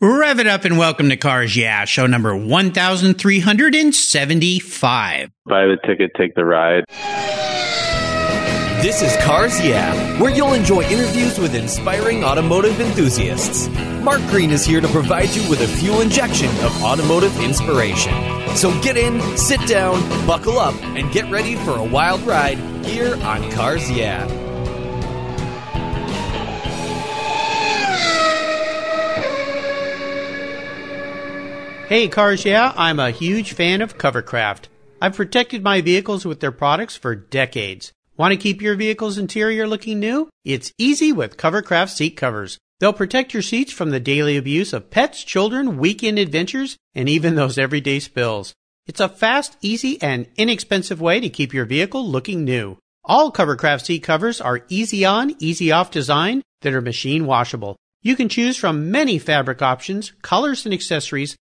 Rev it up and welcome to Cars Yeah, show number 1375. Buy the ticket, take the ride. This is Cars Yeah, where you'll enjoy interviews with inspiring automotive enthusiasts. Mark Green is here to provide you with a fuel injection of automotive inspiration. So get in, sit down, buckle up, and get ready for a wild ride here on Cars Yeah. Hey, Cars Yeah, I'm a huge fan of Covercraft. I've protected my vehicles with their products for decades. Want to keep your vehicle's interior looking new? It's easy with Covercraft seat covers. They'll protect your seats from the daily abuse of pets, children, weekend adventures, and even those everyday spills. It's a fast, easy, and inexpensive way to keep your vehicle looking new. All Covercraft seat covers are easy on, easy off design that are machine washable. You can choose from many fabric options, colors, and accessories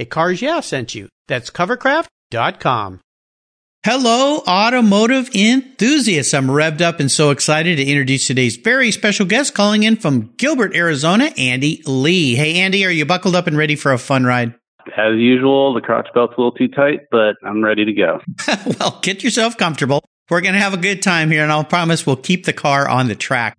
at Cars Yeah sent you. That's covercraft.com. Hello, automotive enthusiasts. I'm revved up and so excited to introduce today's very special guest calling in from Gilbert, Arizona, Andy Lee. Hey, Andy, are you buckled up and ready for a fun ride? As usual, the crotch belt's a little too tight, but I'm ready to go. well, get yourself comfortable. We're going to have a good time here, and I'll promise we'll keep the car on the track.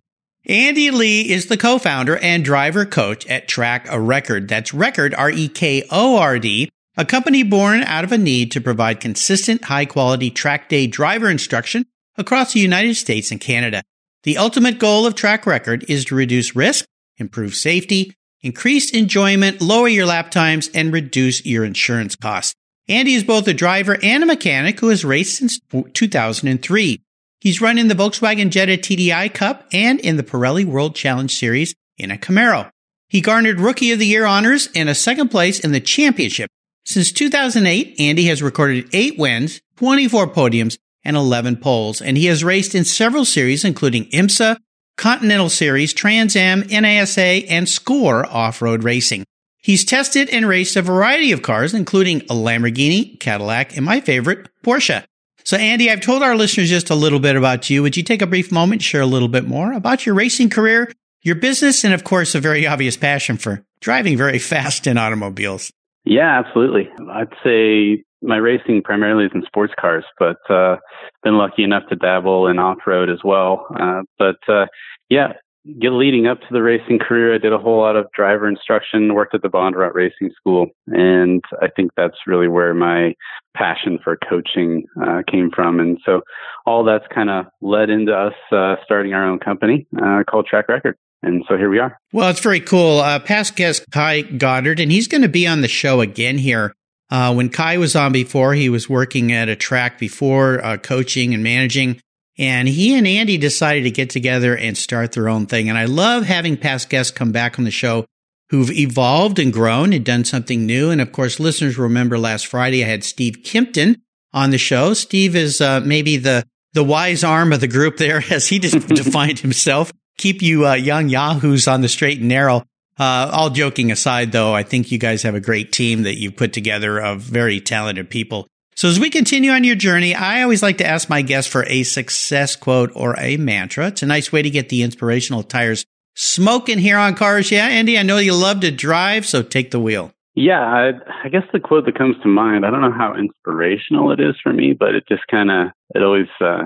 Andy Lee is the co-founder and driver coach at Track a Rekord. That's Record, R-E-K-O-R-D, a company born out of a need to provide consistent, high quality track day driver instruction across the United States and Canada. The ultimate goal of Track Rekord is to reduce risk, improve safety, increase enjoyment, lower your lap times, and reduce your insurance costs. Andy is both a driver and a mechanic who has raced since 2003. He's run in the Volkswagen Jetta TDI Cup and in the Pirelli World Challenge Series in a Camaro. He garnered Rookie of the Year honors and a second place in the championship. Since 2008, Andy has recorded eight wins, 24 podiums, and 11 poles, and he has raced in several series, including IMSA, Continental Series, Trans Am, NASA, and SCORE off-road racing. He's tested and raced a variety of cars, including a Lamborghini, Cadillac, and my favorite, Porsche. So, Andy, I've told our listeners just a little bit about you. Would you take a brief moment, share a little bit more about your racing career, your business, and of course, a very obvious passion for driving very fast in automobiles? Yeah, absolutely. I'd say my racing primarily is in sports cars, but uh, been lucky enough to dabble in off road as well. Uh, but uh, yeah, leading up to the racing career, I did a whole lot of driver instruction, worked at the Bondurant Racing School, and I think that's really where my passion for coaching uh, came from. And so all that's kind of led into us uh, starting our own company uh, called Track Rekord. And so here we are. Well, it's very cool. Uh, past guest Kai Goddard, and he's going to be on the show again here. Uh, when Kai was on before, he was working at a track before, uh, coaching and managing. And he and Andy decided to get together and start their own thing. And I love having past guests come back on the show who've evolved and grown and done something new. And of course, listeners remember last Friday I had Steve Kimpton on the show. Steve is uh, maybe the the wise arm of the group there, as he just defined himself. Keep you uh, young yahoos on the straight and narrow. Uh, all joking aside, though, I think you guys have a great team that you've put together of very talented people so as we continue on your journey, I always like to ask my guests for a success quote or a mantra. It's a nice way to get the inspirational tires smoking here on cars. Yeah, Andy, I know you love to drive, so take the wheel. Yeah, I, I guess the quote that comes to mind, I don't know how inspirational it is for me, but it just kind of, it always uh,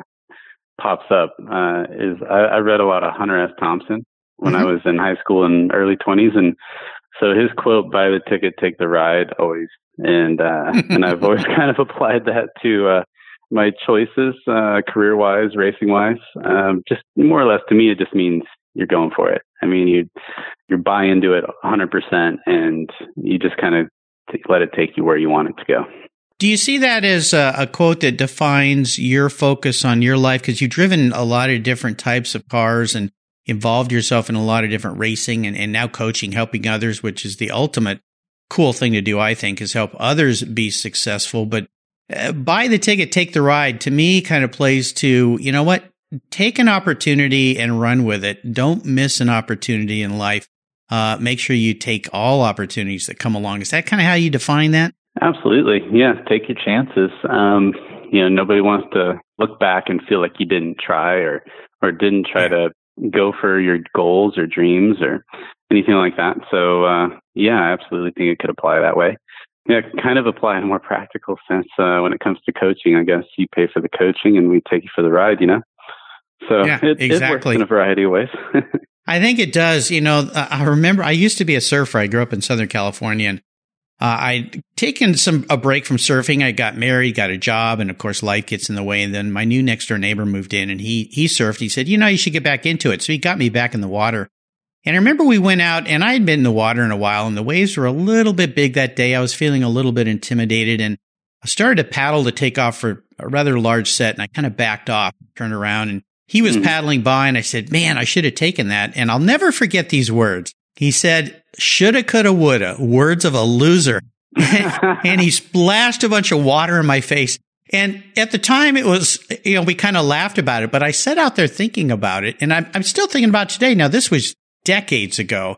pops up, uh, is I, I read a lot of Hunter S. Thompson when mm-hmm. I was in high school and early 20s. And so his quote, buy the ticket, take the ride, always and uh, and I've always kind of applied that to uh, my choices, uh, career wise, racing wise. Um, just more or less to me, it just means you're going for it. I mean, you you buy into it 100%, and you just kind of t- let it take you where you want it to go. Do you see that as a, a quote that defines your focus on your life? Because you've driven a lot of different types of cars and involved yourself in a lot of different racing and, and now coaching, helping others, which is the ultimate cool thing to do, I think, is help others be successful. But uh, buy the ticket, take the ride to me kind of plays to, you know what? Take an opportunity and run with it. Don't miss an opportunity in life. Uh, make sure you take all opportunities that come along. Is that kind of how you define that? Absolutely. Yeah. Take your chances. Um, you know, nobody wants to look back and feel like you didn't try or, or didn't try to go for your goals or dreams or anything like that. So, uh, yeah, I absolutely think it could apply that way. Yeah, kind of apply in a more practical sense uh, when it comes to coaching. I guess you pay for the coaching and we take you for the ride, you know? So yeah, it, exactly. it works in a variety of ways. I think it does. You know, I remember I used to be a surfer. I grew up in Southern California and uh, I'd taken some a break from surfing. I got married, got a job, and of course, life gets in the way. And then my new next door neighbor moved in, and he he surfed. He said, "You know, you should get back into it." So he got me back in the water. And I remember we went out, and I had been in the water in a while, and the waves were a little bit big that day. I was feeling a little bit intimidated, and I started to paddle to take off for a rather large set, and I kind of backed off, turned around, and he was mm-hmm. paddling by, and I said, "Man, I should have taken that." And I'll never forget these words. He said, "Shoulda, coulda, woulda." Words of a loser. and he splashed a bunch of water in my face. And at the time, it was, you know, we kind of laughed about it, but I sat out there thinking about it. And I'm, I'm still thinking about today. Now, this was decades ago.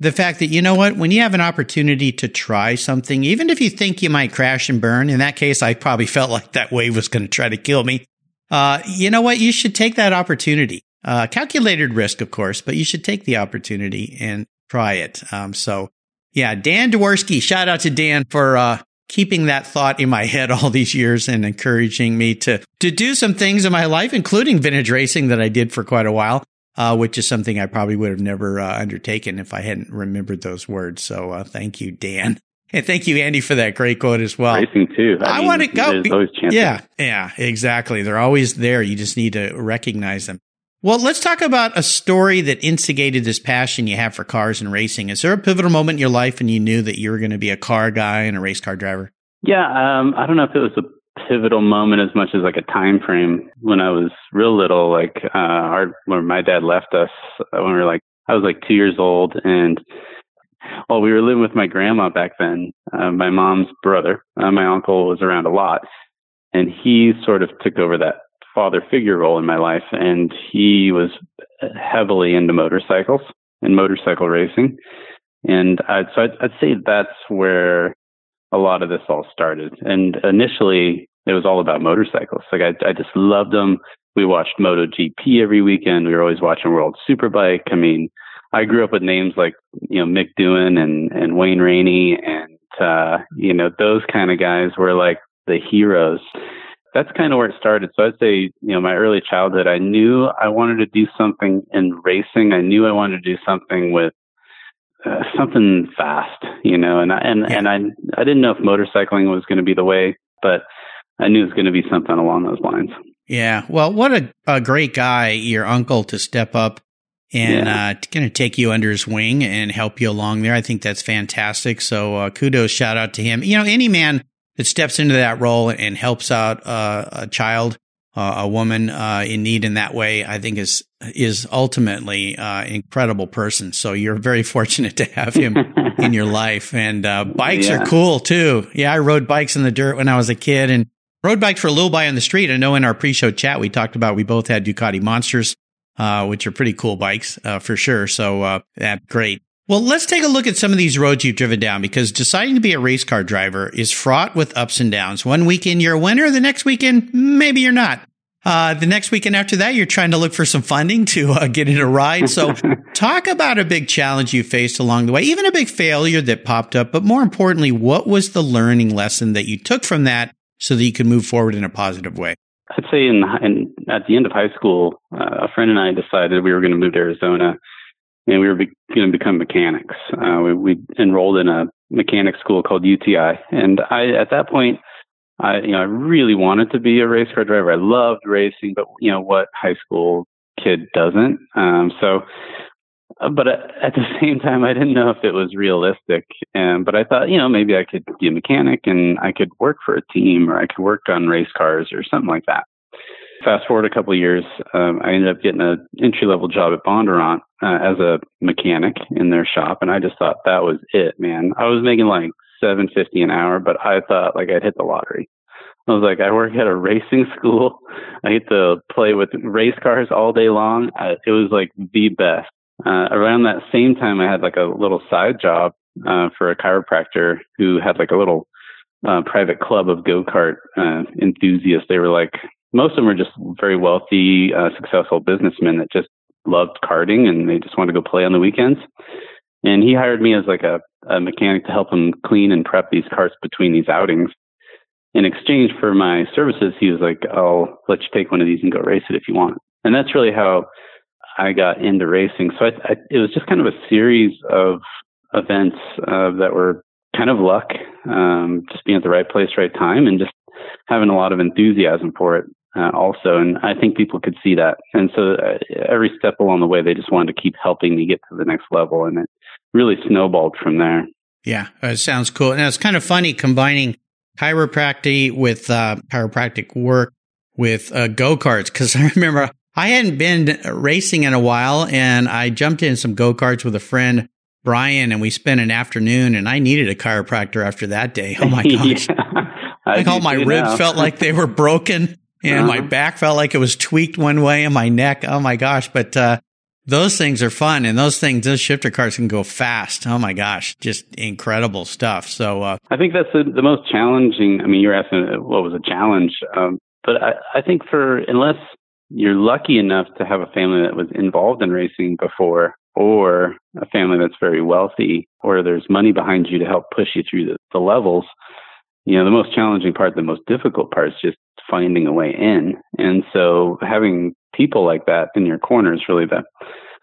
The fact that, you know what, when you have an opportunity to try something, even if you think you might crash and burn, in that case, I probably felt like that wave was going to try to kill me. Uh, you know what? You should take that opportunity. Uh, calculated risk, of course, but you should take the opportunity and try it. Um, so yeah, Dan Dworsky. Shout out to Dan for uh, keeping that thought in my head all these years and encouraging me to to do some things in my life, including vintage racing that I did for quite a while, uh, which is something I probably would have never uh, undertaken if I hadn't remembered those words. So uh, thank you, Dan. And thank you, Andy, for that great quote as well. Racing too. I, I mean, want to go. Yeah, yeah, exactly. They're always there. You just need to recognize them. Well, let's talk about a story that instigated this passion you have for cars and racing. Is there a pivotal moment in your life and you knew that you were going to be a car guy and a race car driver? Yeah, um, I don't know if it was a pivotal moment as much as like a time frame. When I was real little, like uh, our when my dad left us uh, when we were like I was like two years old, and well, we were living with my grandma back then. Uh, my mom's brother, uh, my uncle, was around a lot, and he sort of took over that father figure role in my life, and he was heavily into motorcycles and motorcycle racing. And I'd, so I'd, I'd say that's where a lot of this all started. And initially, it was all about motorcycles. Like I, I just loved them. We watched MotoGP every weekend. We were always watching World Superbike. I mean, I grew up with names like you know Mick Doohan and and Wayne Rainey and uh, you know those kind of guys were like the heroes that's kind of where it started. So I'd say, you know, my early childhood, I knew I wanted to do something in racing. I knew I wanted to do something with uh, something fast, you know, and I, and yeah. and I I didn't know if motorcycling was going to be the way, but I knew it was going to be something along those lines. Yeah. Well, what a, a great guy, your uncle, to step up and yeah. uh, kind of take you under his wing and help you along there. I think that's fantastic. So uh, kudos, shout out to him. You know, any man that steps into that role and helps out uh, a child, uh, a woman uh, in need in that way, I think is is ultimately uh, incredible person. So you're very fortunate to have him in your life. And uh, bikes yeah. are cool too. Yeah, I rode bikes in the dirt when I was a kid and rode bikes for a little by on the street. I know in our pre-show chat we talked about we both had Ducati Monsters. Uh, which are pretty cool bikes, for sure. So, that great. Well, let's take a look at some of these roads you've driven down because deciding to be a race car driver is fraught with ups and downs. One weekend you're a winner, the next weekend maybe you're not. Uh, the next weekend after that, you're trying to look for some funding to uh, get in a ride. So, talk about a big challenge you faced along the way, even a big failure that popped up. But more importantly, what was the learning lesson that you took from that so that you could move forward in a positive way? I'd say in, in at the end of high school, uh, a friend and I decided we were going to move to Arizona and we were be- going to become mechanics. Uh, we, we enrolled in a mechanic school called UTI, and I at that point, I you know I really wanted to be a race car driver. I loved racing, but you know what high school kid doesn't. Um, so, uh, but at the same time, I didn't know if it was realistic. And but I thought, you know, maybe I could be a mechanic and I could work for a team or I could work on race cars or something like that. Fast forward a couple of years, um, I ended up getting an entry level job at Bondurant uh, as a mechanic in their shop, and I just thought that was it, man. I was making like seven fifty an hour, but I thought like I'd hit the lottery. I was like, I work at a racing school. I get to play with race cars all day long. I, it was like the best. Uh, around that same time, I had like a little side job uh, for a chiropractor who had like a little uh, private club of go kart uh, enthusiasts. They were like most of them were just very wealthy, uh, successful businessmen that just loved karting and they just wanted to go play on the weekends. And he hired me as like a, a mechanic to help him clean and prep these carts between these outings. In exchange for my services, he was like, "I'll let you take one of these and go race it if you want." And that's really how I got into racing. So I, I, it was just kind of a series of events uh, that were kind of luck, um, just being at the right place, right time, and just having a lot of enthusiasm for it uh, also. And I think people could see that. And so uh, every step along the way, they just wanted to keep helping me get to the next level. And it really snowballed from there. Yeah, it sounds cool. And it's kind of funny combining chiropractic with uh, chiropractic work with uh, go karts because I remember I hadn't been racing in a while and I jumped in some go karts with a friend. Brian and we spent an afternoon and I needed a chiropractor after that day. Oh my gosh. yeah, like all my ribs felt like they were broken and uh-huh. my back felt like it was tweaked one way and my neck. Oh my gosh. But, uh, those things are fun and those things, those shifter cars can go fast. Oh my gosh. Just incredible stuff. So, uh, I think that's the, the, most challenging. I mean, you're asking what was a challenge. Um, but I, I think for, unless you're lucky enough to have a family that was involved in racing before or a family that's very wealthy or there's money behind you to help push you through the, the levels, you know, the most challenging part, the most difficult part is just finding a way in. And so having people like that in your corner is really the,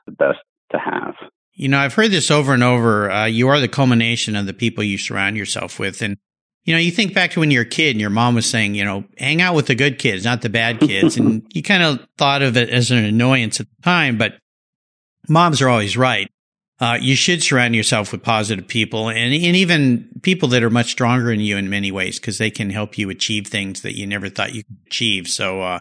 the best to have. You know, I've heard this over and over. Uh, you are the culmination of the people you surround yourself with. And, you know, you think back to when you're a kid and your mom was saying, you know, hang out with the good kids, not the bad kids. and you kind of thought of it as an annoyance at the time, but moms are always right uh, you should surround yourself with positive people and, and even people that are much stronger than you in many ways because they can help you achieve things that you never thought you could achieve. So, uh,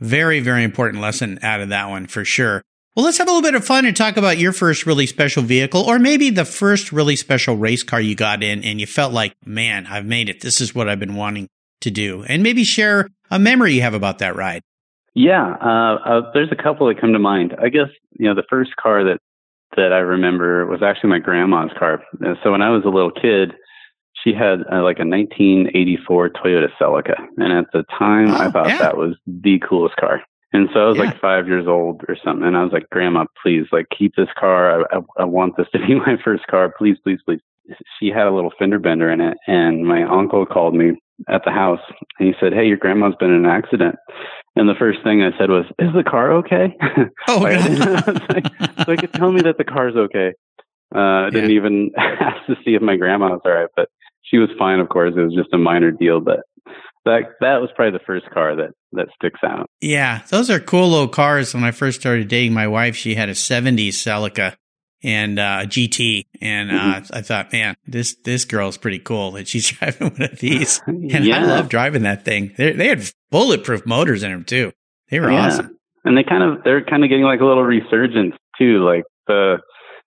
very, very important lesson out of that one for sure. Well, let's have a little bit of fun and talk about your first really special vehicle or maybe the first really special race car you got in and you felt like, man, I've made it. This is what I've been wanting to do. And maybe share a memory you have about that ride. Yeah, uh, uh, there's a couple that come to mind. I guess, you know, the first car that that I remember was actually my grandma's car. So when I was a little kid, she had uh, like a 1984 Toyota Celica, and at the time, oh, I thought yeah. that was the coolest car. And so I was yeah. like five years old or something, and I was like, "Grandma, please, like keep this car. I, I, I want this to be my first car. Please, please, please." She had a little fender bender in it, and my uncle called me at the house, and he said, "Hey, your grandma's been in an accident." And the first thing I said was, "Is the car okay?" Oh, like, like, like, tell me that the car's okay. Uh, I didn't even ask to see if my grandma was all right, but she was fine. Of course, it was just a minor deal, but that that was probably the first car that that sticks out. Yeah, those are cool little cars. When I first started dating my wife, she had a '70s Celica and uh, GT, and uh, mm-hmm. I thought, man, this this girl is pretty cool that she's driving one of these, and yeah. I love driving that thing. They're, they had bulletproof motors in them too. They were yeah. awesome, and they kind of they're kind of getting like a little resurgence too. Like the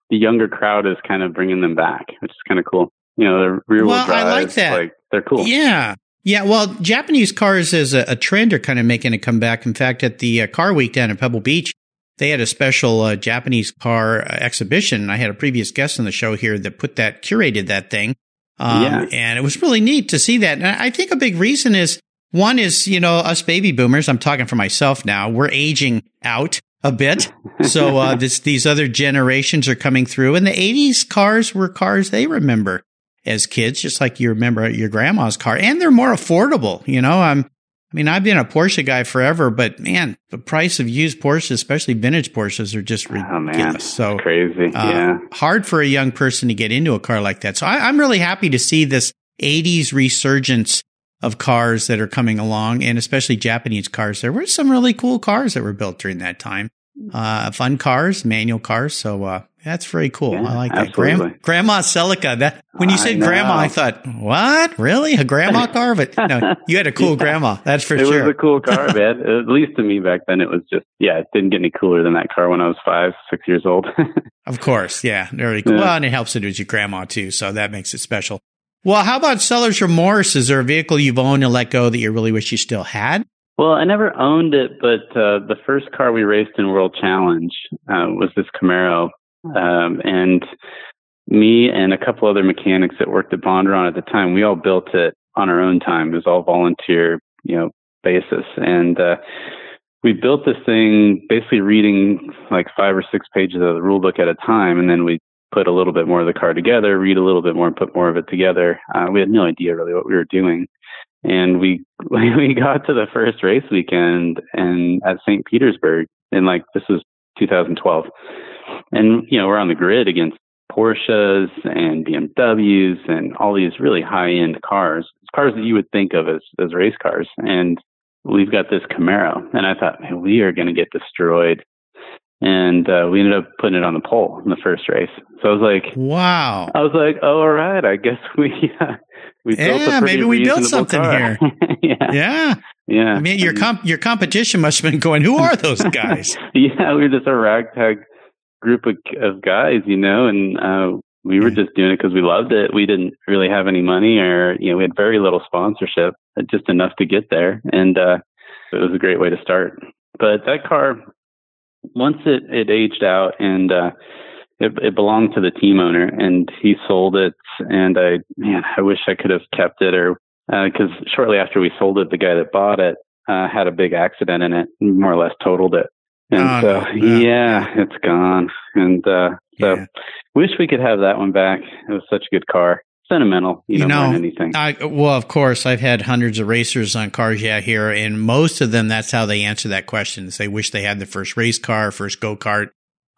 the younger crowd is kind of bringing them back, which is kind of cool. You know, the rear wheel well, drive. I like that. Like they're cool. Yeah. Yeah, well, Japanese cars as a, a, trend are kind of making a comeback. In fact, at the uh, car week down in Pebble Beach, they had a special uh, Japanese car uh, exhibition. I had a previous guest on the show here that put that, curated that thing. Um, yeah. and it was really neat to see that. And I think a big reason is one is, you know, us baby boomers, I'm talking for myself now, we're aging out a bit. So, uh, this, these other generations are coming through and the 80s cars were cars they remember as kids, just like you remember your grandma's car and they're more affordable. You know, I'm, I mean, I've been a Porsche guy forever, but man, the price of used Porsches, especially vintage Porsches, are just ridiculous. Oh. So crazy. Uh, yeah. Hard for a young person to get into a car like that. So I, I'm really happy to see this 80s resurgence of cars that are coming along and especially Japanese cars. There were some really cool cars that were built during that time. Uh, fun cars, manual cars. So uh, that's very cool. Yeah, I like that. Gram- grandma Celica. That when you said know. grandma, I thought, what? Really, a grandma car? But no, you had a cool Yeah. grandma. That's for it sure. It was a cool car, man. At least to me back then, it was just yeah. It didn't get any cooler than that car when I was five, six years old. Of course, yeah, very cool. Yeah. Well, and it helps it was your grandma too, so that makes it special. Well, how about seller's remorse? Is there a vehicle you've owned and let go that you really wish you still had? Well, I never owned it, but uh, the first car we raced in World Challenge uh, was this Camaro, um, and me and a couple other mechanics that worked at Bondurant at the time, we all built it on our own time. It was all volunteer, you know, basis, and uh, we built this thing basically reading like five or six pages of the rule book at a time, and then we put a little bit more of the car together, read a little bit more, and put more of it together. Uh, we had no idea really what we were doing and we we got to the first race weekend and at St. Petersburg and like this was 2012 and you know we're on the grid against Porsches and BMWs and all these really high end cars cars that you would think of as as race cars and we've got this Camaro and I thought man we are going to get destroyed and uh, we ended up putting it on the pole in the first race so I was like Wow. I was like, oh, all right, I guess we uh, we built Yeah, maybe we built something car. here. yeah, Yeah. yeah. I mean, your comp- your competition must have been going, who are those guys? yeah, we were just a ragtag group of, of guys, you know, and uh, we were Yeah. just doing it because we loved it. We didn't really have any money, or you know, we had very little sponsorship, uh, just enough to get there, and uh, it was a great way to start. But that car, once it it aged out and uh, it, it belonged to the team owner, and he sold it. And I, man, I wish I could have kept it, or because shortly after we sold it, the guy that bought it uh, had a big accident in it, more or less totaled it. And Oh, so, no. Yeah. yeah, it's gone. And uh, so, Yeah. wish we could have that one back. It was such a good car, sentimental, you, You know, know, anything. I, well, of course, I've had hundreds of racers on cars, yeah, here, and most of them, that's how they answer that question. Is they wish they had the first race car, first go kart,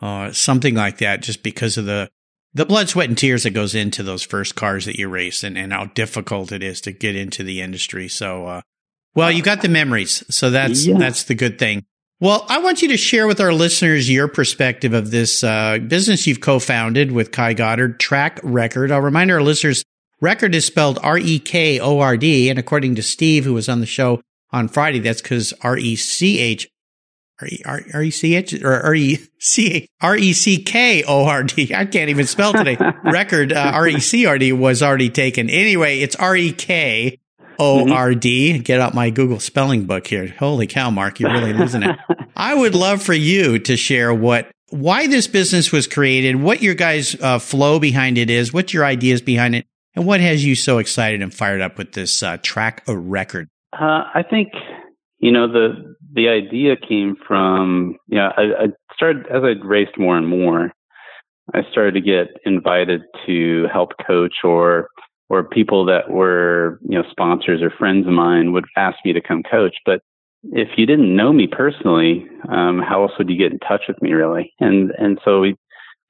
uh, something like that, just because of the the blood, sweat, and tears that goes into those first cars that you race, and, and how difficult it is to get into the industry. So, uh, well, you got the memories, so that's Yeah. that's the good thing. Well, I want you to share with our listeners your perspective of this uh, business you've co-founded with Kai Goddard, Track Rekord. I'll remind our listeners Record is spelled R E K O R D. And according to Steve, who was on the show on Friday, that's because R E C H, R E C H, or R E C R E C K O R D. I can't even spell today. Record, uh, R E C R D was already taken. Anyway, it's R E K O R D. Get out my Google spelling book here. Holy cow, Mark, you're really losing it. I would love for you to share what why this business was created, what your guys' uh, flow behind it is, what your ideas behind it, and what has you so excited and fired up with this uh, track a record. Uh, I think you know the the idea came from yeah. I, I started as I raced more and more. I started to get invited to help coach or or people that were you know sponsors or friends of mine would ask me to come coach. But if you didn't know me personally, um, how else would you get in touch with me really? And and so we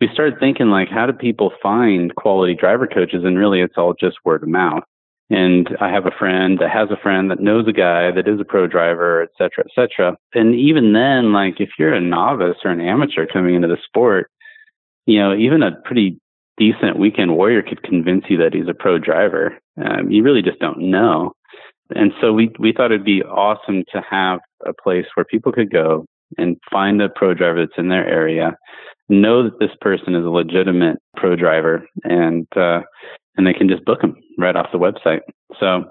we started thinking like, how do people find quality driver coaches? And really, it's all just word of mouth. And I have a friend that has a friend that knows a guy that is a pro driver, et cetera, et cetera. And even then, like if you're a novice or an amateur coming into the sport, you know, even a pretty decent weekend warrior could convince you that he's a pro driver. Um, you really just don't know. And so we, we thought it'd be awesome to have a place where people could go and find a pro driver that's in their area, know that this person is a legitimate pro driver, and uh, and they can just book them right off the website. So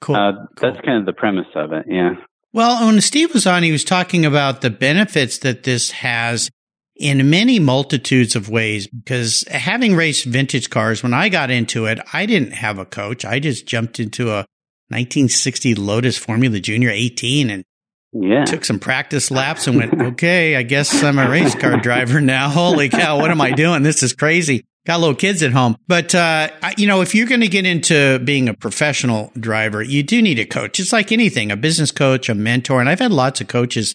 Cool. uh, cool. that's kind of the premise of it. Yeah. Well, when Steve was on, he was talking about the benefits that this has in many multitudes of ways. Because having raced vintage cars, when I got into it, I didn't have a coach. I just jumped into a 1960 Lotus Formula Junior 18 and Yeah. took some practice laps and went, okay, I guess I'm a race car driver now. Holy cow, what am I doing? This is crazy. Got little kids at home. But, uh, I- you know, if you're going to get into being a professional driver, you do need a coach. It's like anything, a business coach, a mentor. And I've had lots of coaches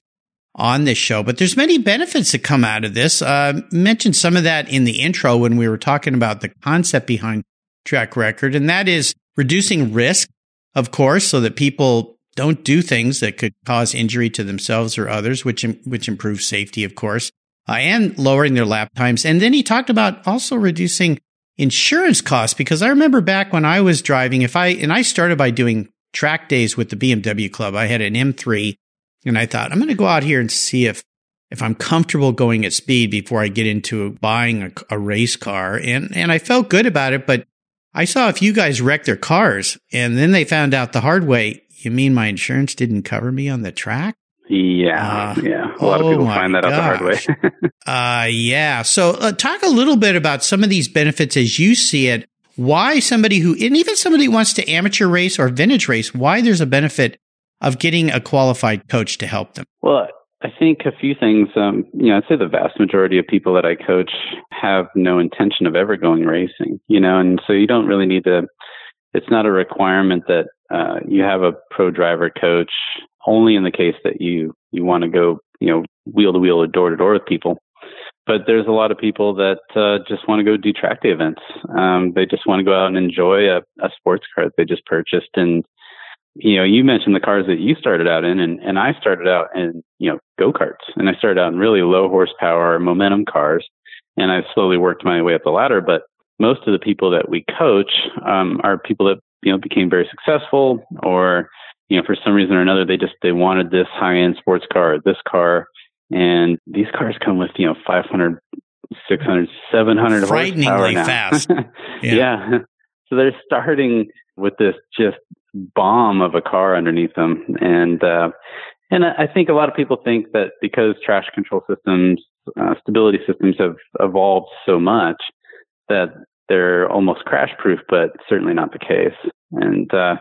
on this show, but there's many benefits that come out of this. Uh, mentioned some of that in the intro when we were talking about the concept behind track record, and that is reducing risk, of course, so that people don't do things that could cause injury to themselves or others, which which improves safety, of course, uh, and lowering their lap times. And then he talked about also reducing insurance costs because I remember back when I was driving, if I and I started by doing track days with the BMW club. I had an M3 and I thought I'm going to go out here and see if if I'm comfortable going at speed before I get into buying a, a race car. And and I felt good about it, but I saw a few guys wreck their cars and then they found out the hard way you mean my insurance didn't cover me on the track? Yeah, uh, yeah. A lot oh of people find that gosh. out the hard way. uh, yeah. So, uh, talk a little bit about some of these benefits as you see it. Why somebody who, and even somebody who wants to amateur race or vintage race, why there's a benefit of getting a qualified coach to help them. Well, I think a few things. Um, you know, I'd say the vast majority of people that I coach have no intention of ever going racing. You know, and so you don't really need to. It's not a requirement that uh, you have a pro driver coach only in the case that you you want to go you know wheel to wheel or door to door with people. But there's a lot of people that uh, just want to go do track day events. Um, they just want to go out and enjoy a, a sports car that they just purchased. And you know you mentioned the cars that you started out in and, and i started out in you know go-karts. And i started out in really low horsepower momentum cars. And i've slowly worked my way up the ladder but most of the people that we coach um, are people that you know became very successful or you know for some reason or another they just they wanted this high end sports car this car. And these cars come with you know 500 600 700 frighteningly fast. Yeah. yeah. So they're starting with this just bomb of a car underneath them. And uh and I think a lot of people think that because traction control systems, uh, stability systems have evolved so much that they're almost crash proof, but certainly not the case. And uh,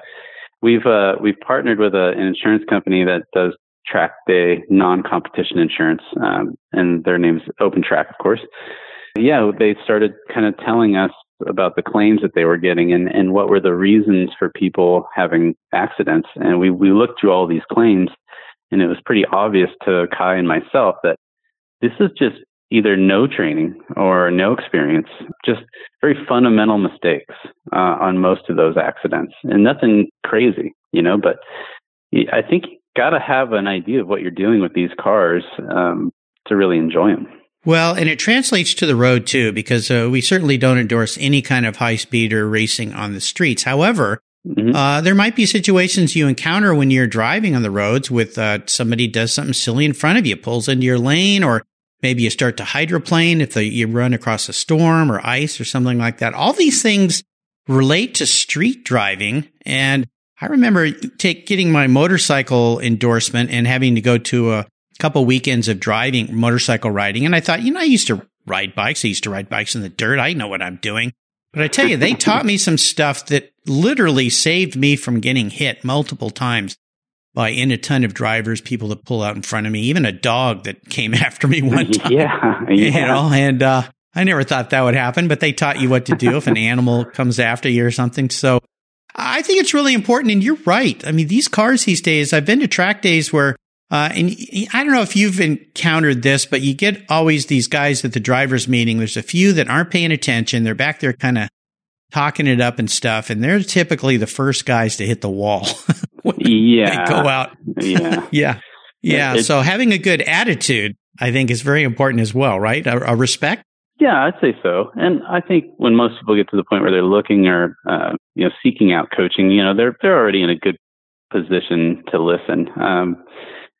we've uh, we've partnered with a, an insurance company that does track day non-competition insurance, um, and their name's Open Track, of course. Yeah, they started kind of telling us about the claims that they were getting and, and what were the reasons for people having accidents. And we, we looked through all these claims and it was pretty obvious to Kai and myself that this is just either no training or no experience, just very fundamental mistakes uh, on most of those accidents, and nothing crazy, you know. But I think you got to have an idea of what you're doing with these cars um, to really enjoy them. Well, and it translates to the road too, because uh, we certainly don't endorse any kind of high speed or racing on the streets. However, Mm-hmm. Uh, there might be situations you encounter when you're driving on the roads with uh, somebody does something silly in front of you, pulls into your lane, or Maybe you start to hydroplane if the, you run across a storm or ice or something like that. All these things relate to street driving. And I remember take, getting my motorcycle endorsement and having to go to a couple weekends of driving, motorcycle riding. And I thought, you know, I used to ride bikes. I used to ride bikes in the dirt. I know what I'm doing. But I tell you, they taught me some stuff that literally saved me from getting hit multiple times by in a ton of drivers, people that pull out in front of me, even a dog that came after me one time. Yeah, yeah. You know, and uh, I never thought that would happen, but they taught you what to do if an animal comes after you or something. So I think it's really important. And you're right. I mean, these cars these days, I've been to track days where, uh, and I don't know if you've encountered this, but you get always these guys at the driver's meeting. There's a few that aren't paying attention. They're back there kind of talking it up and stuff. And they're typically the first guys to hit the wall. yeah. go out. Yeah. yeah. Yeah. It, so having a good attitude, I think, is very important as well, right? A, a, respect. Yeah, I'd say so. And I think when most people get to the point where they're looking or uh, you know seeking out coaching, you know, they're they're already in a good position to listen. Um,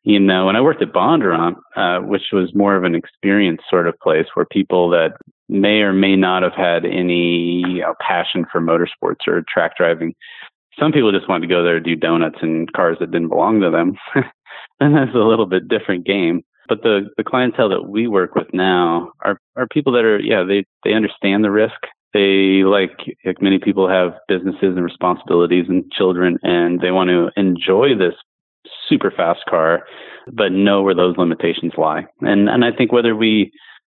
you know, when I worked at Bondurant, uh, which was more of an experience sort of place where people that may or may not have had any you know, passion for motorsports or track driving some people just wanted to go there to do donuts in cars that didn't belong to them. and that's a little bit different game. But the, the clientele that we work with now are, are people that are, yeah, they, they understand the risk. They like, like many people have businesses and responsibilities and children and they want to enjoy this super fast car, but know where those limitations lie. And, and I think whether we,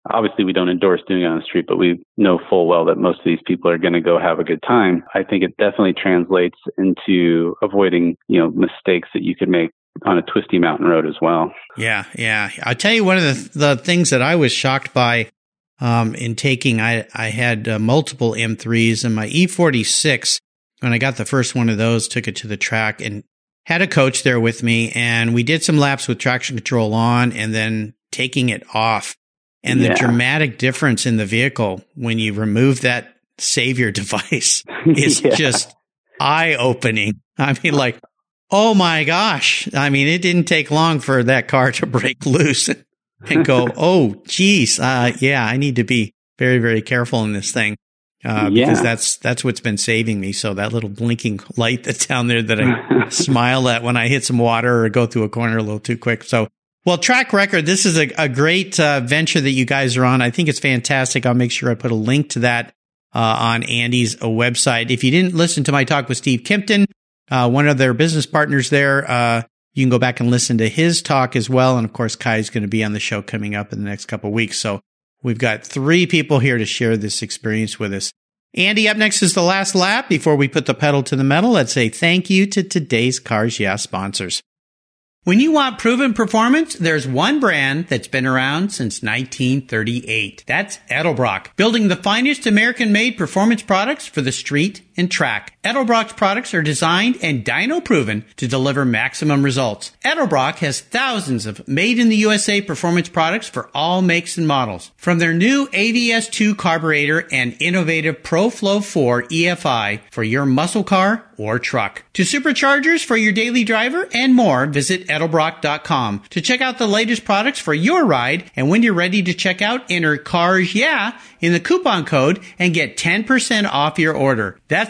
Obviously, we don't endorse doing it on the street, but we know full well that most of these people are going to go have a good time. I think it definitely translates into avoiding, you know, mistakes that you could make on a twisty mountain road as well. Yeah, yeah. I'll tell you one of the, the things that I was shocked by um, in taking. I I had uh, multiple M3s and my E46. When I got the first one of those, took it to the track, and had a coach there with me and we did some laps with traction control on and then taking it off. And Yeah. the dramatic difference in the vehicle when you remove that savior device is Yeah. just eye opening. I mean, like, oh my gosh. I mean, it didn't take long for that car to break loose and go, oh, geez. Uh, yeah, I need to be very, very careful in this thing. Uh, because that's, that's what's been saving me. So that little blinking light that's down there that I smile at when I hit some water or go through a corner a little too quick. So, well, track record, this is a, a great uh, venture that you guys are on. I think it's fantastic. I'll make sure I put a link to that uh, on Andy's uh, website. If you didn't listen to my talk with Steve Kimpton, uh, one of their business partners there, uh, you can go back and listen to his talk as well. And of course, Kai is going to be on the show coming up in the next couple weeks. So we've got three people here to share this experience with us. Andy, up next is the last lap before we put the pedal to the metal. Let's say thank you to today's Cars Yeah sponsors. When you want proven performance, there's one brand that's been around since 1938. That's Edelbrock, building the finest American-made performance products for the street and track. Edelbrock's products are designed and dyno proven to deliver maximum results. Edelbrock has thousands of made in the USA performance products for all makes and models. From their new AVS2 carburetor and innovative ProFlow 4 EFI for your muscle car or truck. To superchargers for your daily driver and more, visit edelbrock.com to check out the latest products for your ride. And when you're ready to check out, enter CARS YEAH in the coupon code and get 10% off your order. That's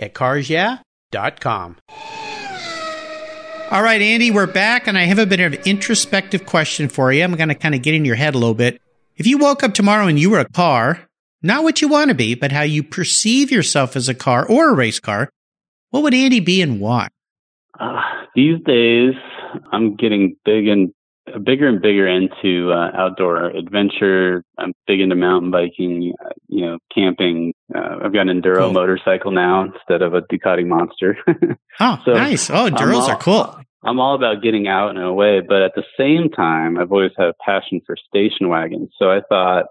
at carsyeah.com. All right, Andy, we're back, and I have a bit of introspective question for you. I'm going to kind of get in your head a little bit. If you woke up tomorrow and you were a car, not what you want to be, but how you perceive yourself as a car or a race car, what would Andy be and why? Uh, these days, I'm getting big and bigger and bigger into uh, outdoor adventure. I'm big into mountain biking, uh, you know, camping. Uh, I've got an enduro Cool. motorcycle now instead of a Ducati Monster. Oh, So, nice. Oh, I'm Duros all- are cool. I'm all about getting out and away, but at the same time, I've always had a passion for station wagons. So I thought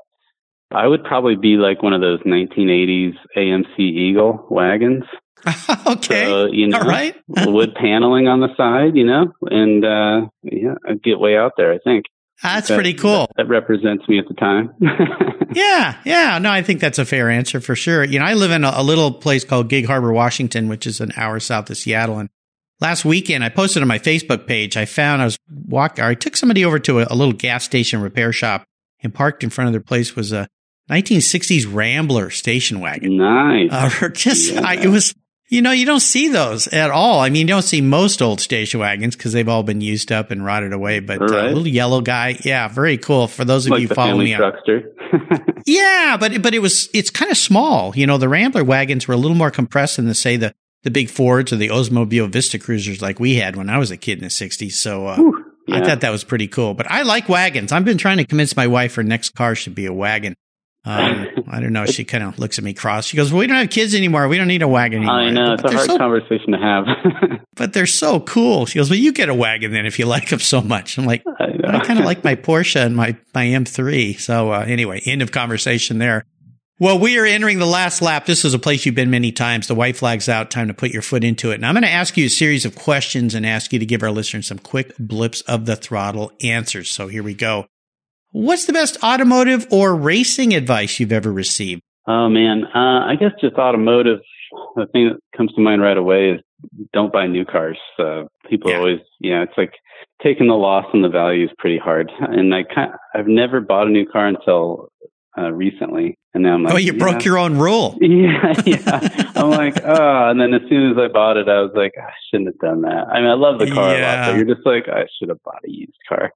I would probably be like one of those 1980s AMC Eagle wagons. okay. So, you know, All right. wood paneling on the side, you know, and uh yeah, I'd get way out there, I think. That's That- pretty cool. That, that represents me at the time. Yeah, yeah. No, I think that's a fair answer for sure. You know, I live in a, a little place called Gig Harbor, Washington, which is an hour south of Seattle. And last weekend, I posted on my Facebook page. I found I was walking. I took somebody over to a, a little gas station repair shop and parked in front of their place was a 1960s Rambler station wagon. nice. Uh, just, Yeah. I, it was, you know, you don't see those at all. I mean, you don't see most old station wagons because they've all been used up and rotted away. But uh, little yellow guy, yeah, very cool. For those of like you the follow family me on truckster. yeah, but but it was it's kind of small. You know, the Rambler wagons were a little more compressed than the say the the big Fords or the Oldsmobile Vista Cruisers like we had when I was a kid in the '60s. So uh, Whew, I thought that was pretty cool. But I like wagons. I've been trying to convince my wife her next car should be a wagon. Um, I don't know. She kind of looks at me cross. She goes, well, "We don't have kids anymore. We don't need a wagon anymore." I know it's a hard so, conversation to have. but they're so cool. She goes, "Well, you get a wagon then if you like them so much." I'm like, I, I kind of like my Porsche and my my M3. So uh, anyway, end of conversation there. Well, we are entering the last lap. This is a place you've been many times. The white flag's out. Time to put your foot into it. And I'm going to ask you a series of questions and ask you to give our listeners some quick blips of the throttle answers. So here we go. What's the best automotive or racing advice you've ever received? Oh man, uh, I guess just automotive. The thing that comes to mind right away is don't buy new cars. Uh, people Yeah. always, know, it's like taking the loss on the value is pretty hard. And I kind, I've never bought a new car until uh, recently, and now I'm like, oh, you broke your own rule. Yeah, yeah. I'm like, oh, and then as soon as I bought it, I was like, I shouldn't have done that. I mean, I love the car a lot, Yeah. but you're just like, I should have bought a used car.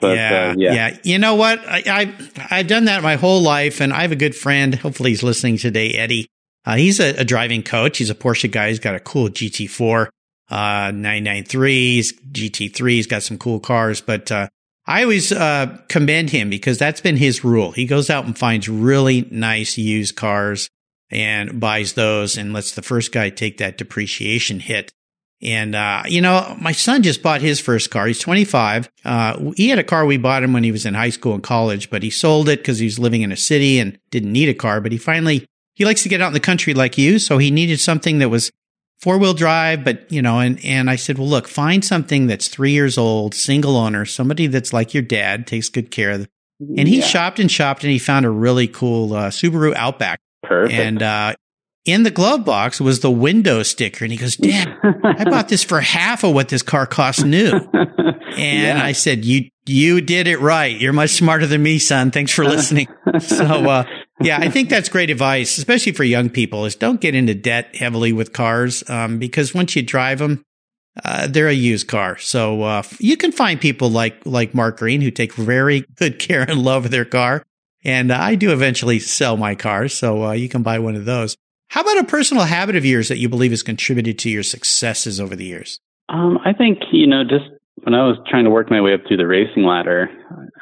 But yeah, uh, yeah, You know what? I, I I've done that my whole life, and I have a good friend. Hopefully, he's listening today, Eddie. Uh, he's a, a driving coach. He's a Porsche guy. He's got a cool GT4, uh, 993s, GT3. He's got some cool cars, but uh, I always uh, commend him because that's been his rule. He goes out and finds really nice used cars and buys those, and lets the first guy take that depreciation hit. And, uh, you know, my son just bought his first car. He's 25. Uh, he had a car we bought him when he was in high school and college, but he sold it because he was living in a city and didn't need a car. But he finally, he likes to get out in the country like you. So he needed something that was four wheel drive, but, you know, and, and I said, well, look, find something that's three years old, single owner, somebody that's like your dad, takes good care of. them. And he Yeah. shopped and shopped and he found a really cool, uh, Subaru Outback. perfect. And, uh, in the glove box was the window sticker. And he goes, Dad, I bought this for half of what this car costs new. And Yeah. I said, you, you did it right. You're much smarter than me, son. Thanks for listening. so, uh, yeah, I think that's great advice, especially for young people is don't get into debt heavily with cars. Um, because once you drive them, uh, they're a used car. So, uh, you can find people like, like Mark Green who take very good care and love of their car. And uh, I do eventually sell my cars. So, uh, you can buy one of those. How about a personal habit of yours that you believe has contributed to your successes over the years? Um, I think you know, just when I was trying to work my way up through the racing ladder,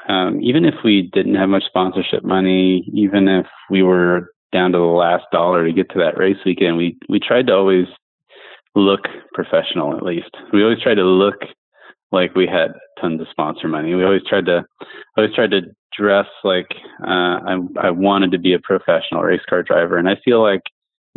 um, even if we didn't have much sponsorship money, even if we were down to the last dollar to get to that race weekend, we we tried to always look professional. At least we always tried to look like we had tons of sponsor money. We always tried to always tried to dress like uh, I I wanted to be a professional race car driver, and I feel like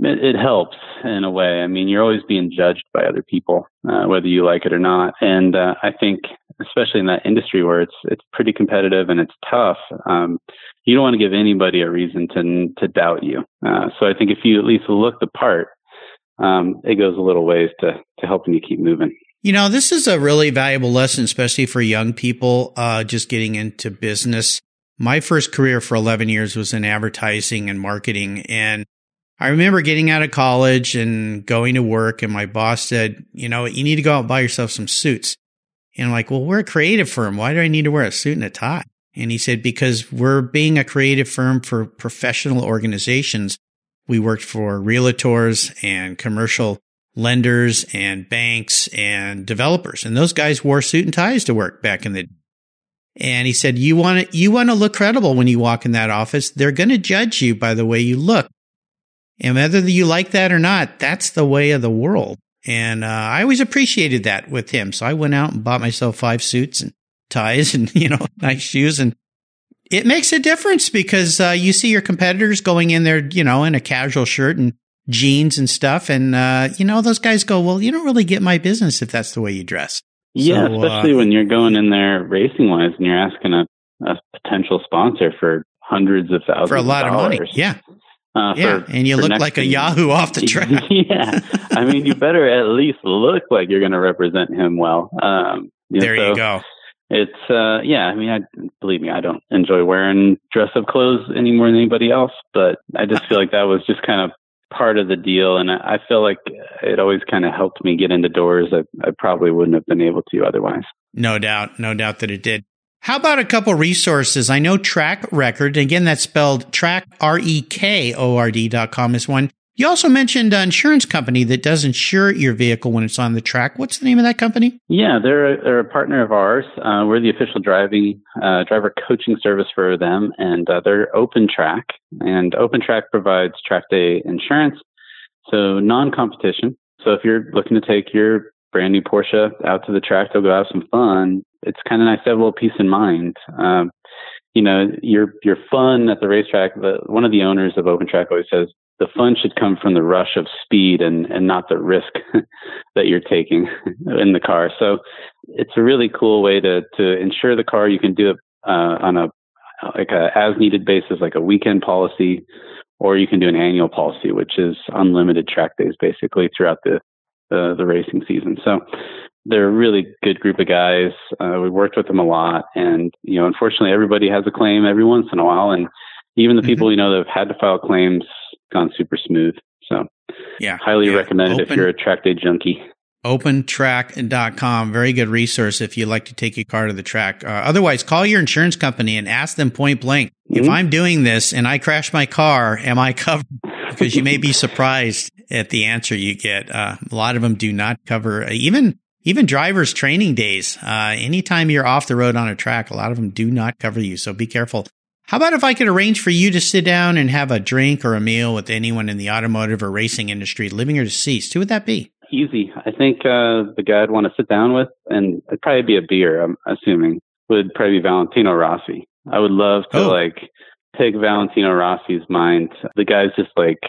it, helps in a way. I mean, you're always being judged by other people, uh, whether you like it or not. And uh, I think, especially in that industry where it's it's pretty competitive and it's tough, um, you don't want to give anybody a reason to to doubt you. Uh, so I think if you at least look the part, um, it goes a little ways to to helping you keep moving. You know, this is a really valuable lesson, especially for young people uh, just getting into business. My first career for 11 years was in advertising and marketing. And I remember getting out of college and going to work, and my boss said, You know, you need to go out and buy yourself some suits. And I'm like, Well, we're a creative firm. Why do I need to wear a suit and a tie? And he said, Because we're being a creative firm for professional organizations. We worked for realtors and commercial lenders and banks and developers. And those guys wore suit and ties to work back in the day. and he said, you want to, you want to look credible when you walk in that office. They're going to judge you by the way you look. And whether you like that or not, that's the way of the world. And uh, I always appreciated that with him. So I went out and bought myself five suits and ties and, you know, nice shoes. And it makes a difference because uh, you see your competitors going in there, you know, in a casual shirt and jeans and stuff. And, uh, you know, those guys go, well, you don't really get my business if that's the way you dress. Yeah, So, uh, especially when you're going in there racing wise and you're asking a, a potential sponsor for hundreds of thousands For a lot of money. dollars. Yeah. Uh, Yeah. for- and you look like a season. Yahoo off the track. yeah, I mean, you better at least look like you're going to represent him well. Um, There so you go. It's uh, yeah. I mean, I believe me, I don't enjoy wearing dress up clothes any more than anybody else, but I just feel like that was just kind of part of the deal, and I, I feel like it always kind of helped me get into doors that I probably wouldn't have been able to otherwise. No doubt. No doubt that it did. How about a couple resources? I know Track Rekord, again, that's spelled track, R E K O R D dot com is one You also mentioned an insurance company that does insure your vehicle when it's on the track. What's the name of that company? Yeah, they're a, they're a partner of ours. Uh, we're the official driving uh, driver coaching service for them, and uh, they're Open Track. And Open Track provides track day insurance, so non-competition. So if you're looking to take your brand new Porsche out to the track to go have some fun, it's kind of nice to have a little peace in mind. Um, you know, your your fun at the racetrack. The, one of the owners of Open Track always says the fun should come from the rush of speed and and not the risk that you're taking in the car. So it's a really cool way to to insure the car. You can do it uh, on a like a as needed basis, like a weekend policy, or you can do an annual policy, which is unlimited track days basically throughout the the, the racing season. So they're a really good group of guys. Uh, we worked with them a lot, and you know, unfortunately, everybody has a claim every once in a while, and even the mm-hmm. people you know that have had to file claims gone super smooth. So, yeah, highly yeah. recommended if you're a track day junkie. OpenTrack.com, very good resource if you'd like to take your car to the track. Uh, otherwise, call your insurance company and ask them point blank. Mm-hmm. If I'm doing this and I crash my car, am I covered? Because you may be surprised at the answer you get. Uh, a lot of them do not cover even even drivers training days. Uh, anytime you're off the road on a track, a lot of them do not cover you. So be careful. How about if I could arrange for you to sit down and have a drink or a meal with anyone in the automotive or racing industry, living or deceased? Who would that be? Easy. I think uh, the guy I'd want to sit down with, and it'd probably be a beer, I'm assuming, would probably be Valentino Rossi. I would love to oh. like take Valentino Rossi's mind. The guy's just like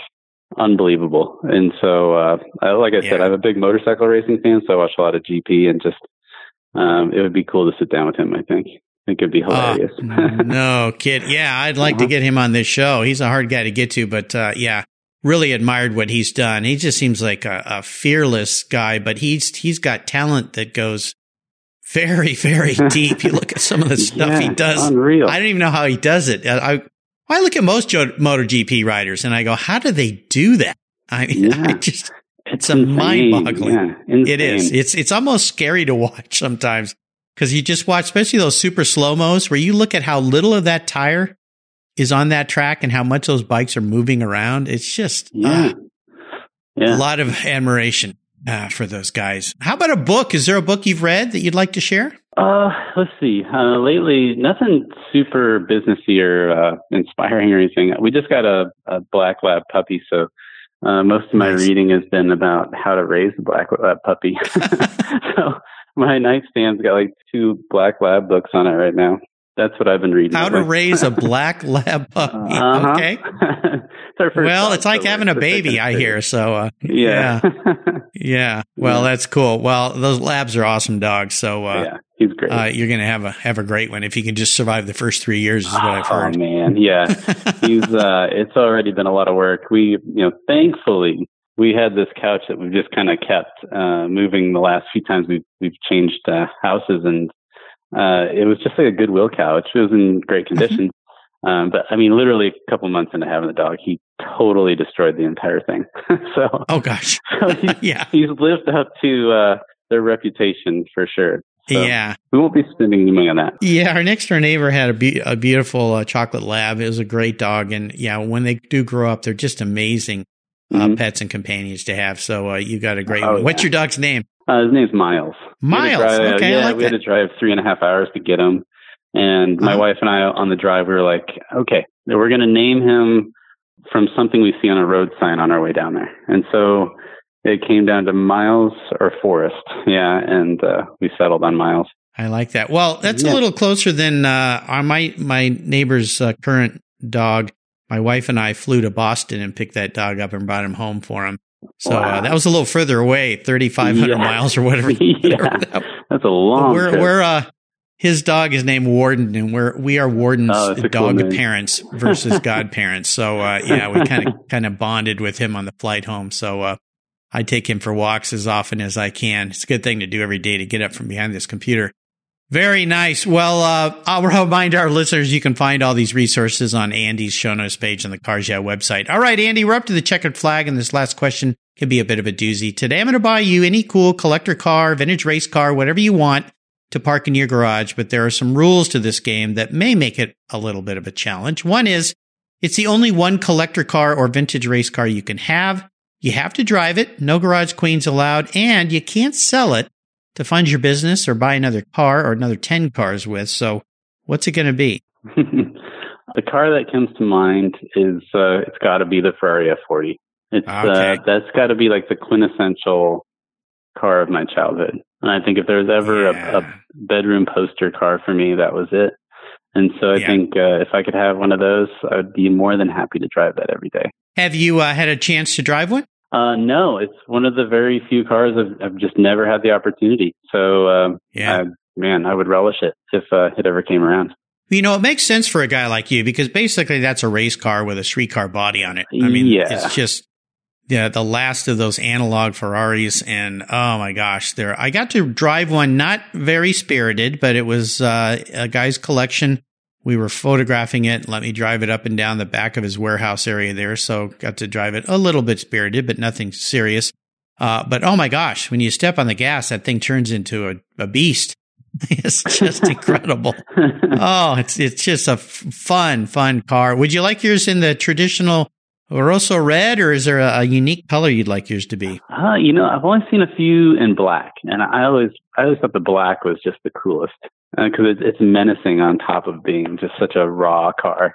unbelievable. And so, uh, like I yeah. said, I'm a big motorcycle racing fan, so I watch a lot of GP and just, um, it would be cool to sit down with him, I think. I think it'd be ah, hilarious. no, kid. Yeah, I'd like uh-huh. to get him on this show. He's a hard guy to get to, but, uh, yeah, really admired what he's done. He just seems like a, a fearless guy, but he's, he's got talent that goes, very, very deep. You look at some of the stuff yeah, he does. Unreal. I don't even know how he does it. I, I look at most MotoGP riders and I go, how do they do that? I mean, yeah. I just, it's, it's a mind boggling. Yeah, it is. It's, it's almost scary to watch sometimes because you just watch, especially those super slow mos where you look at how little of that tire is on that track and how much those bikes are moving around. It's just yeah. Uh, yeah. a lot of admiration uh, for those guys. How about a book? Is there a book you've read that you'd like to share? Uh, let's see. Uh, lately, nothing super businessy or uh, inspiring or anything. We just got a, a black lab puppy, so uh, most of my nice. reading has been about how to raise a black lab puppy. so my nightstand's got like two black lab books on it right now. That's what I've been reading. How to raise a black lab puppy. Uh-huh. Okay. it's well, it's like having a baby, I hear. So, uh, yeah. Yeah. yeah. Well, that's cool. Well, those labs are awesome dogs. So, uh, yeah, he's great. Uh, you're going to have a, have a great one if he can just survive the first three years is what I've heard. Oh, man. Yeah. he's, uh, it's already been a lot of work. We, you know, thankfully, we had this couch that we've just kind of kept uh, moving the last few times we've we've changed uh, houses, and uh, it was just like a Goodwill couch. It was in great mm-hmm. condition. Um, but I mean, literally a couple months into having the dog, he totally destroyed the entire thing. so, oh gosh, so he's, yeah, he's lived up to uh, their reputation for sure. So yeah, we won't be spending any money on that. Yeah, our next door neighbor had a, be- a beautiful uh, chocolate lab. It was a great dog, and yeah, when they do grow up, they're just amazing uh, mm-hmm. pets and companions to have. So uh, you got a great oh, one. What's your dog's name? Uh, his name's Miles. Miles. Drive, okay, yeah, like we that. had to drive three and a half hours to get him. And my uh-huh. wife and I on the drive, we were like, okay, we're going to name him from something we see on a road sign on our way down there. And so it came down to Miles or Forest. Yeah. And uh, we settled on Miles. I like that. Well, that's yeah. a little closer than uh, our, my, my neighbor's uh, current dog. My wife and I flew to Boston and picked that dog up and brought him home for him. So wow. uh, that was a little further away, 3,500 yeah. miles or whatever. yeah. That's a long We're, trip. we're, uh, his dog is named Warden, and we're we are Warden's oh, dog cool parents versus godparents. So uh, yeah, we kind of kind of bonded with him on the flight home. So uh, I take him for walks as often as I can. It's a good thing to do every day to get up from behind this computer. Very nice. Well, uh, I'll remind our listeners you can find all these resources on Andy's show notes page on the Cars Yeah website. All right, Andy, we're up to the checkered flag, and this last question can be a bit of a doozy. Today, I'm going to buy you any cool collector car, vintage race car, whatever you want to park in your garage, but there are some rules to this game that may make it a little bit of a challenge. One is It's the only one collector car or vintage race car you can have. You have to drive it, no garage queens allowed, and you can't sell it to fund your business or buy another car or another 10 cars with. So what's it going to be? the car that comes to mind is uh, it's got to be the Ferrari F40. It's uh, okay. uh, that's got to be like the quintessential car of my childhood. And I think if there was ever yeah. a, a, bedroom poster car for me, that was it. And so I yeah. think uh, if I could have one of those, I would be more than happy to drive that every day. Have you uh, had a chance to drive one? Uh, no, it's one of the very few cars I've, I've just never had the opportunity. So, um, yeah, I, man, I would relish it if uh, it ever came around. You know, it makes sense for a guy like you because basically that's a race car with a street car body on it. I mean, yeah. it's just yeah, the last of those analog Ferraris. And oh my gosh, there, I got to drive one, not very spirited, but it was, uh, a guy's collection. We were photographing it. and Let me drive it up and down the back of his warehouse area there. So got to drive it a little bit spirited, but nothing serious. Uh, but oh my gosh, when you step on the gas, that thing turns into a, a beast. it's just incredible. oh, it's it's just a f- fun, fun car. Would you like yours in the traditional Rosso red, or is there a, a, unique color you'd like yours to be? Uh, you know, I've only seen a few in black, and I always, I always thought the black was just the coolest because uh, it's, it's menacing on top of being just such a raw car.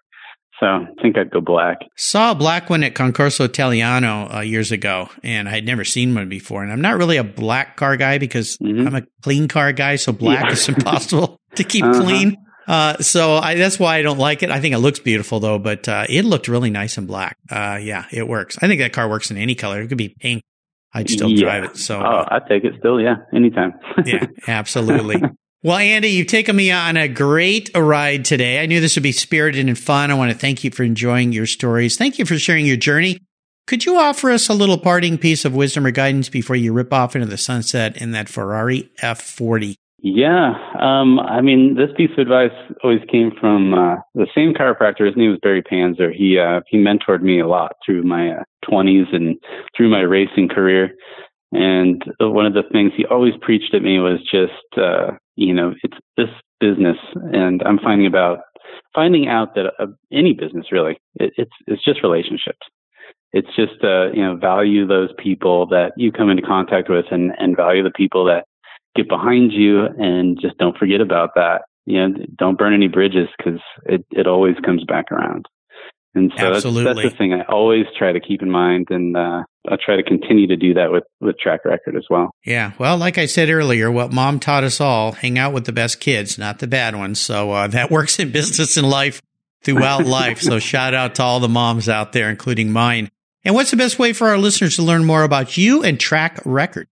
So I think I'd go black. Saw a black one at Concorso Italiano uh, years ago, and I had never seen one before. And I'm not really a black car guy because mm-hmm. I'm a clean car guy, so black yeah. is impossible to keep uh-huh. clean. Uh, so I, that's why I don't like it. I think it looks beautiful though, but, uh, it looked really nice in black. Uh, yeah, it works. I think that car works in any color. It could be pink. I'd still yeah. drive it. So, oh, I'd take it still. Yeah. Anytime. yeah, absolutely. Well, Andy, you've taken me on a great ride today. I knew this would be spirited and fun. I want to thank you for enjoying your stories. Thank you for sharing your journey. Could you offer us a little parting piece of wisdom or guidance before you rip off into the sunset in that Ferrari F40? Yeah, um, I mean, this piece of advice always came from uh, the same chiropractor. His name was Barry Panzer. He uh, he mentored me a lot through my uh, 20s and through my racing career. And one of the things he always preached at me was just, uh, you know, it's this business, and I'm finding about finding out that uh, any business really, it, it's it's just relationships. It's just uh, you know value those people that you come into contact with, and and value the people that get behind you and just don't forget about that. You know, don't burn any bridges because it, it always comes back around. And so that's, that's, the thing I always try to keep in mind. And, uh, I'll try to continue to do that with, with Track Rekord as well. Yeah. Well, like I said earlier, what mom taught us all, hang out with the best kids, not the bad ones. So, uh, that works in business and life throughout life. So shout out to all the moms out there, including mine. And what's the best way for our listeners to learn more about you and Track Rekord?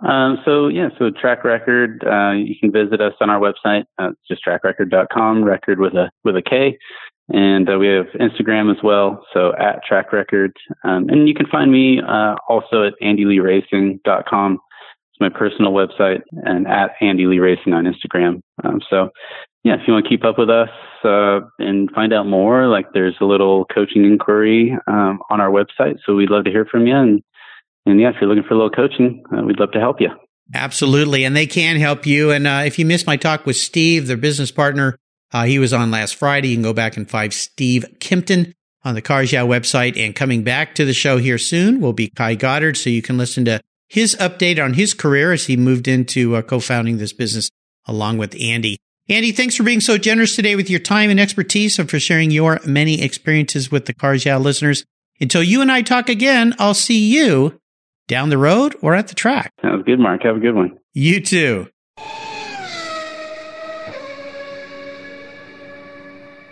Um, so yeah, so Track Rekord, uh, you can visit us on our website. Uh, it's just trackrekord.com, record with a, with a K. And uh, we have Instagram as well. So at Track Rekord. Um, and you can find me, uh, also at andyleeracing.com. It's my personal website and at Andy on Instagram. Um, so yeah, if you want to keep up with us, uh, and find out more, like there's a little coaching inquiry, um, on our website. So we'd love to hear from you and and yeah, if you're looking for a little coaching, uh, we'd love to help you. Absolutely. And they can help you. And uh, if you missed my talk with Steve, their business partner, uh, he was on last Friday. You can go back and find Steve Kimpton on the Cars Yeah website. And coming back to the show here soon will be Kai Goddard. So you can listen to his update on his career as he moved into uh, co-founding this business along with Andy. Andy, thanks for being so generous today with your time and expertise and for sharing your many experiences with the Cars Yeah listeners. Until you and I talk again, I'll see you down the road or at the track. Sounds good, Mark. Have a good one. You too.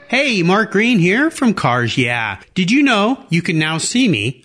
Hey, Mark Green here from Cars Yeah. Did you know you can now see me